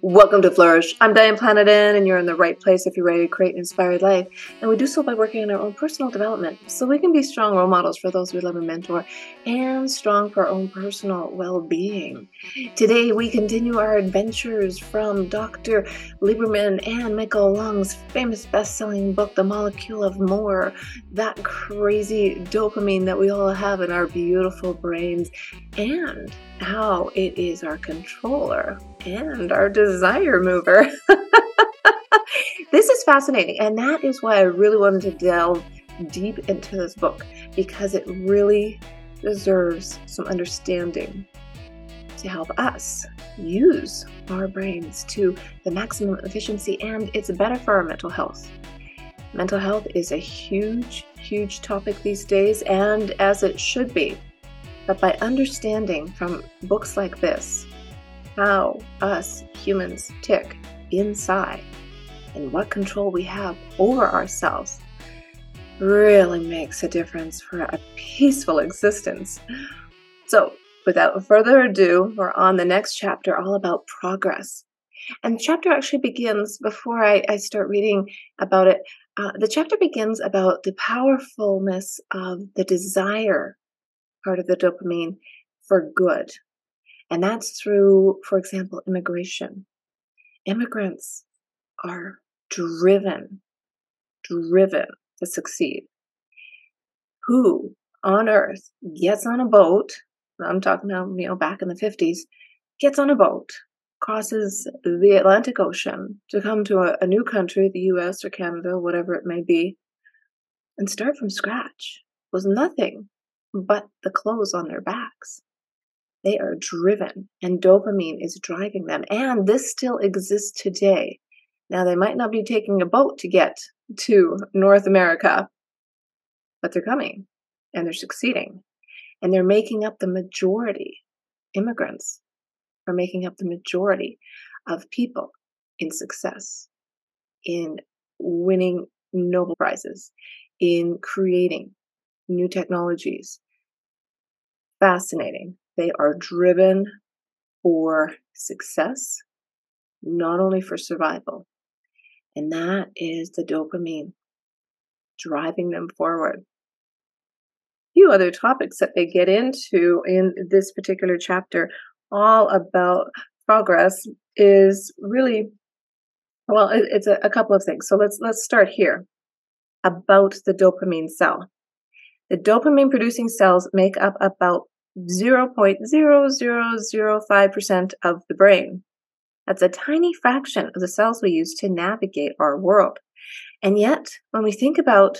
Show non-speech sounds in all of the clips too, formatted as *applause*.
Welcome to Flourish. I'm Diane Planidin, and you're in the right place if you're ready to create an inspired life. And we do so by working on our own personal development so we can be strong role models for those we love and mentor and strong for our own personal well being. Today, we continue our adventures from Dr. Lieberman and Michael Long's famous best selling book, The Molecule of More, that crazy dopamine that we all have in our beautiful brains, and how it is our controller and our desire mover. *laughs* this is fascinating, and that is why I really wanted to delve deep into this book because it really deserves some understanding to help us use our brains to the maximum efficiency, and it's better for our mental health. Mental health is a huge, huge topic these days, and as it should be. But by understanding from books like this how us humans tick inside and what control we have over ourselves really makes a difference for a peaceful existence. So, without further ado, we're on the next chapter all about progress. And the chapter actually begins before I, I start reading about it. Uh, the chapter begins about the powerfulness of the desire part of the dopamine for good. And that's through, for example, immigration. Immigrants are driven, driven to succeed. Who on earth gets on a boat? I'm talking about, you know, back in the 50s, gets on a boat, crosses the Atlantic Ocean to come to a, a new country, the US or Canada, whatever it may be, and start from scratch was nothing but the clothes on their backs. They are driven, and dopamine is driving them. And this still exists today. Now, they might not be taking a boat to get to North America, but they're coming and they're succeeding. And they're making up the majority. Immigrants are making up the majority of people in success, in winning Nobel Prizes, in creating new technologies. Fascinating. They are driven for success, not only for survival. And that is the dopamine driving them forward. A few other topics that they get into in this particular chapter, all about progress, is really well, it's a, a couple of things. So let's let's start here about the dopamine cell. The dopamine producing cells make up about 0.0005% of the brain. That's a tiny fraction of the cells we use to navigate our world. And yet, when we think about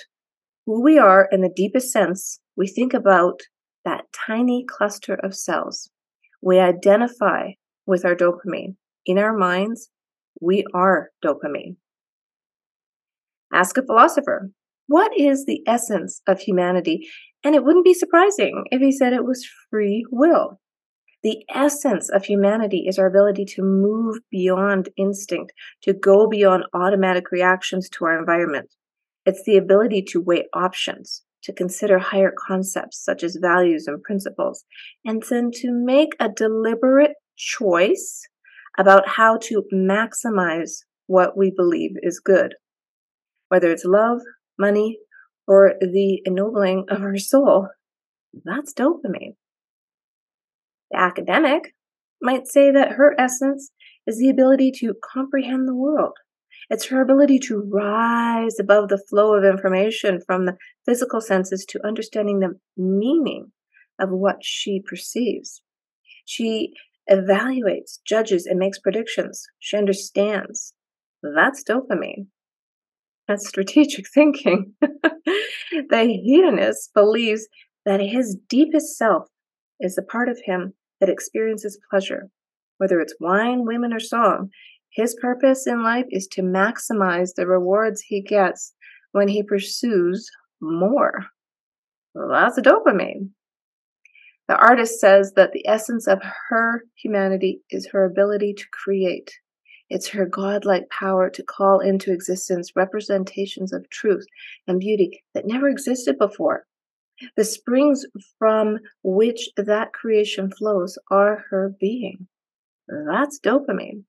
who we are in the deepest sense, we think about that tiny cluster of cells. We identify with our dopamine. In our minds, we are dopamine. Ask a philosopher, what is the essence of humanity? And it wouldn't be surprising if he said it was free will. The essence of humanity is our ability to move beyond instinct, to go beyond automatic reactions to our environment. It's the ability to weigh options, to consider higher concepts such as values and principles, and then to make a deliberate choice about how to maximize what we believe is good. Whether it's love, money, or the ennobling of our soul, that's dopamine. The academic might say that her essence is the ability to comprehend the world. It's her ability to rise above the flow of information from the physical senses to understanding the meaning of what she perceives. She evaluates, judges, and makes predictions. She understands. That's dopamine. That's strategic thinking. *laughs* the hedonist believes that his deepest self is the part of him that experiences pleasure. Whether it's wine, women, or song, his purpose in life is to maximize the rewards he gets when he pursues more. Well, that's dopamine. The artist says that the essence of her humanity is her ability to create. It's her godlike power to call into existence representations of truth and beauty that never existed before. The springs from which that creation flows are her being. That's dopamine.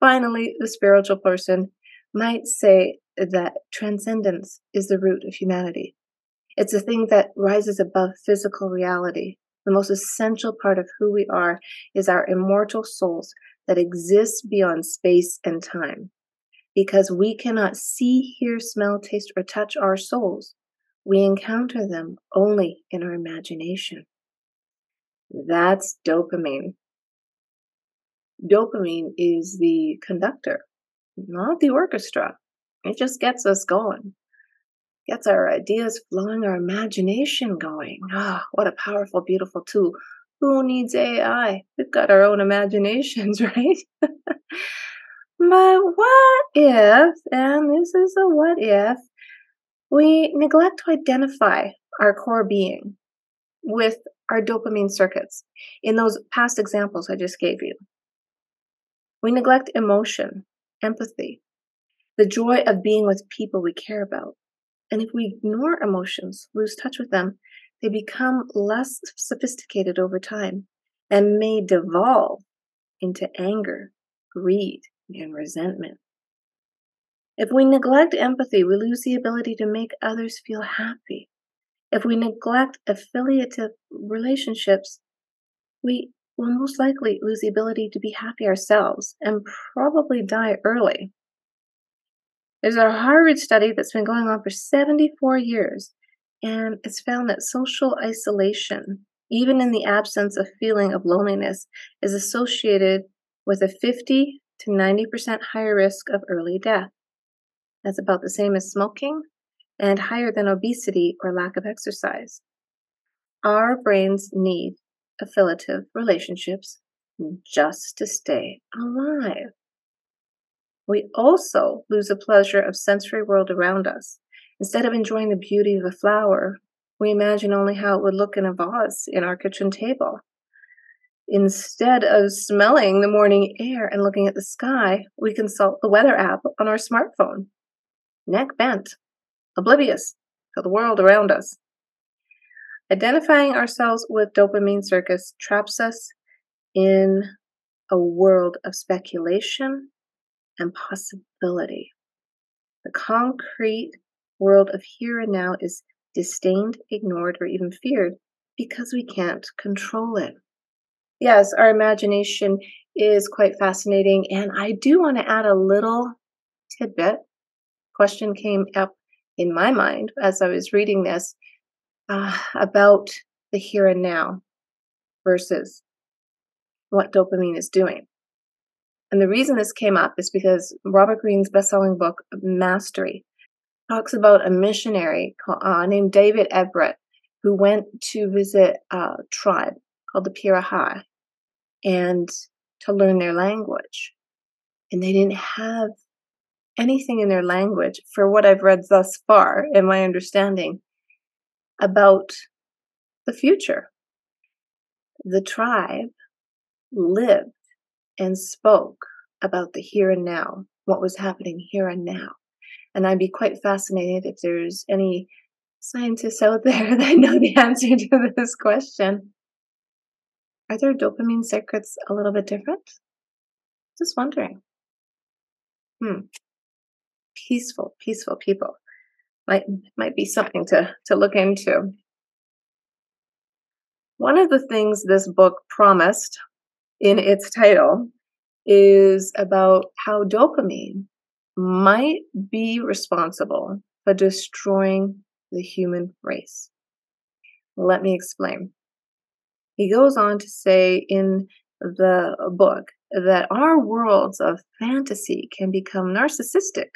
finally, the spiritual person might say that transcendence is the root of humanity. It's a thing that rises above physical reality. The most essential part of who we are is our immortal souls that exists beyond space and time. Because we cannot see, hear, smell, taste, or touch our souls, we encounter them only in our imagination. That's dopamine. Dopamine is the conductor, not the orchestra. It just gets us going, gets our ideas flowing, our imagination going. Ah, oh, what a powerful, beautiful tool. Who needs AI? We've got our own imaginations, *laughs* right? but what if, and this is a what if, we neglect to identify our core being with our dopamine circuits in those past examples I just gave you. We neglect emotion, empathy, the joy of being with people we care about. And if we ignore emotions, lose touch with them, they become less sophisticated over time and may devolve into anger, greed, and resentment. If we neglect empathy, we lose the ability to make others feel happy. If we neglect affiliative relationships, we will most likely lose the ability to be happy ourselves and probably die early. There's a Harvard study that's been going on for 74 years, and it's found that social isolation, even in the absence of feeling of loneliness, is associated with a 50 to 90% higher risk of early death. That's about the same as smoking and higher than obesity or lack of exercise. Our brains need affiliative relationships just to stay alive. We also lose the pleasure of sensory world around us. Instead of enjoying the beauty of a flower, we imagine only how it would look in a vase in our kitchen table. Instead of smelling the morning air and looking at the sky, we consult the weather app on our smartphone. Neck bent, oblivious to the world around us. Identifying ourselves with dopamine circuits traps us in a world of speculation and possibility. The concrete world of here and now is disdained, ignored, or even feared because we can't control it. Yes, our imagination is quite fascinating, and I do want to add a little tidbit. Question came up in my mind as I was reading this uh, about the here and now versus what dopamine is doing. And the reason this came up is because Robert Greene's best-selling book, Mastery, talks about a missionary uh, named David Everett who went to visit a tribe called the Pirahã and to learn their language. And they didn't have anything in their language, for what I've read thus far, in my understanding, about the future. The tribe lived and spoke about the here and now, what was happening here and now. And I'd be quite fascinated if there's any scientists out *laughs* there that know the answer to this question. Are their dopamine circuits a little bit different? Just wondering. Hmm. Peaceful, peaceful people. Might might be something to, to look into. One of the things this book promised in its title is about how dopamine might be responsible for destroying the human race. Let me explain. He goes on to say in the book that our worlds of fantasy can become narcissistic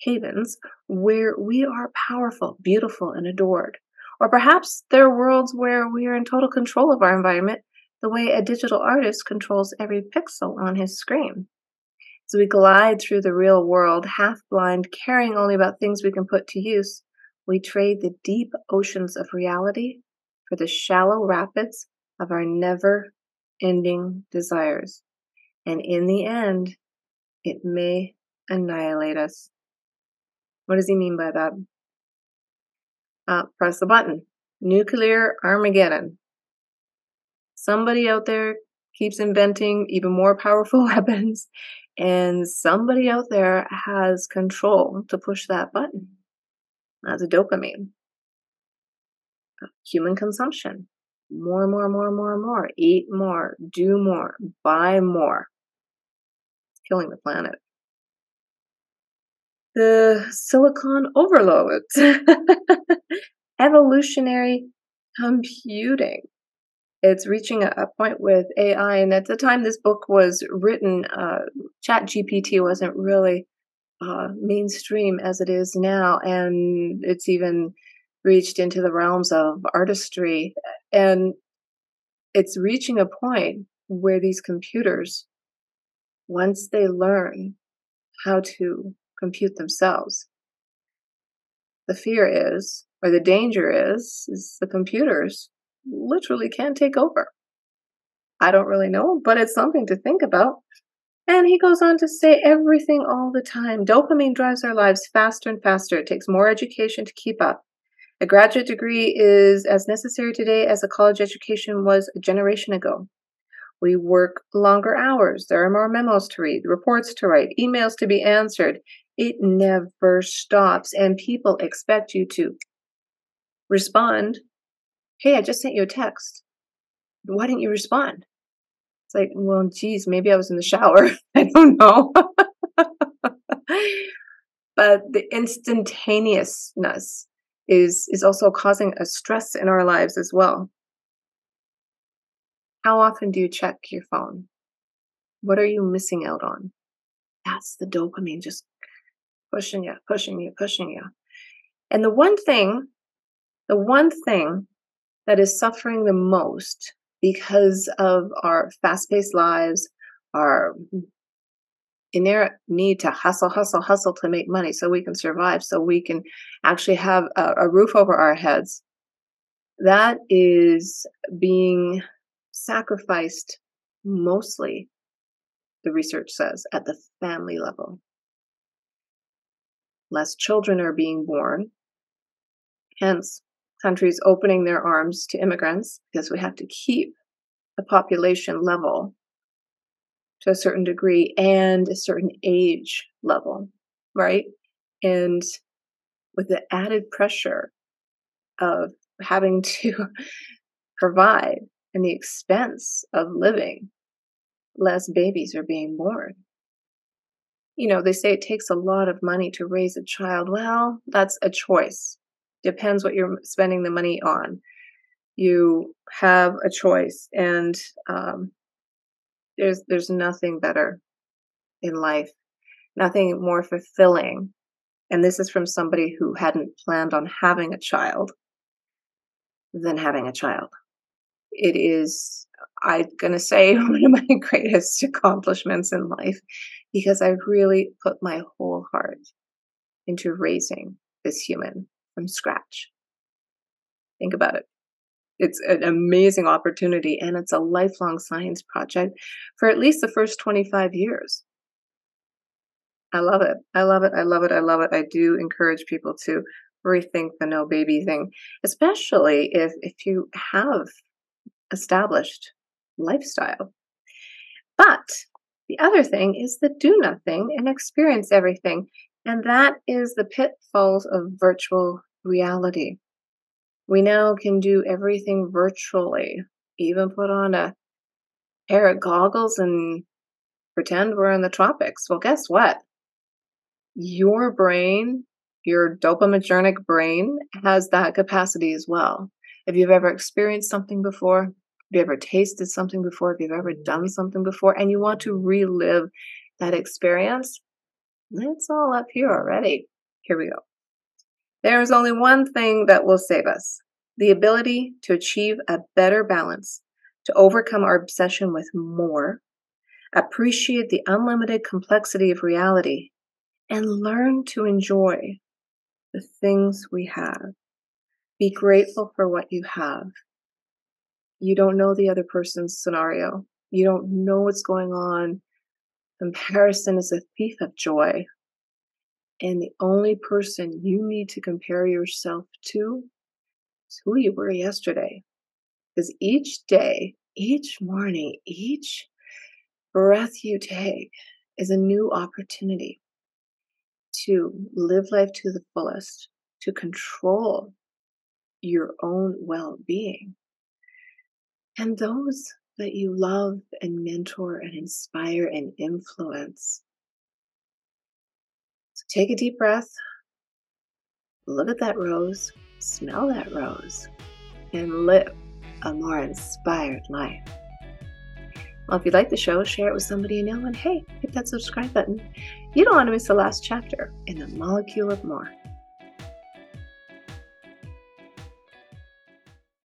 havens where we are powerful, beautiful, and adored. Or perhaps there are worlds where we are in total control of our environment the way a digital artist controls every pixel on his screen. As we glide through the real world, half blind, caring only about things we can put to use, we trade the deep oceans of reality for the shallow rapids of our never ending desires. And in the end, it may annihilate us. What does he mean by that? Uh, press the button. Nuclear Armageddon somebody out there keeps inventing even more powerful *laughs* weapons, and somebody out there has control to push that button. That's a dopamine. Human consumption. More, more, more, more, more. Eat more. Do more. Buy more. It's killing the planet. The silicon overload. *laughs* Evolutionary computing it's reaching a, point with AI. And at the time this book was written, uh, Chat GPT wasn't really uh, mainstream as it is now, and it's even reached into the realms of artistry. And it's reaching a point where these computers, once they learn how to compute themselves, the fear is, or the danger is, is the computers literally can take over. I don't really know, but it's something to think about. And he goes on to say everything all the time. Dopamine drives our lives faster and faster. It takes more education to keep up. A graduate degree is as necessary today as a college education was a generation ago. We work longer hours. There are more memos to read, reports to write, emails to be answered. It never stops. And people expect you to respond Hey, I just sent you a text. Why didn't you respond? It's like, well, geez, maybe I was in the shower. *laughs* I don't know. *laughs* but the instantaneousness is is also causing a stress in our lives as well. How often do you check your phone? What are you missing out on? That's the dopamine just pushing you, pushing you, pushing you. And the one thing, the one thing that is suffering the most because of our fast paced lives, our inherent need to hustle, hustle, hustle to make money so we can survive, so we can actually have a, a roof over our heads. That is being sacrificed mostly, the research says, at the family level. Less children are being born, hence countries opening their arms to immigrants because we have to keep the population level to a certain degree and a certain age level, right? And with the added pressure of having *laughs* to provide and the expense of living, less babies are being born. You know, they say it takes a lot of money to raise a child. Well, that's a choice depends what you're spending the money on. You have a choice, and um, there's there's nothing better in life, nothing more fulfilling. And this is from somebody who hadn't planned on having a child than having a child. It is, I'm going to say, *laughs* one of my greatest accomplishments in life because I really put my whole heart into raising this human from scratch. Think about it. It's an amazing opportunity and it's a lifelong science project for at least the first 25 years. I love it. I love it. I love it. I love it. I do encourage people to rethink the no baby thing, especially if, if you have established lifestyle. But the other thing is the do nothing and experience everything. And that is the pitfalls of virtual reality. We now can do everything virtually, even put on a pair of goggles and pretend we're in the tropics. Well, guess what? Your brain, your dopaminergic brain, has that capacity as well. If you've ever experienced something before, if you've ever tasted something before, if you've ever done something before, and you want to relive that experience, it's all up here already. Here we go. There is only one thing that will save us the ability to achieve a better balance, to overcome our obsession with more, appreciate the unlimited complexity of reality, and learn to enjoy the things we have. Be grateful for what you have. You don't know the other person's scenario. You don't know what's going on. Comparison is a thief of joy. And the only person you need to compare yourself to is who you were yesterday. Because each day each morning, each breath you take is a new opportunity to live life to the fullest, to control your own well being. And those that you love and mentor and inspire and influence. So take a deep breath, look at that rose, smell that rose, and live a more inspired life. Well, if you like the show, share it with somebody you know, and hey, hit that subscribe button. You don't want to miss the last chapter in the Molecule of More.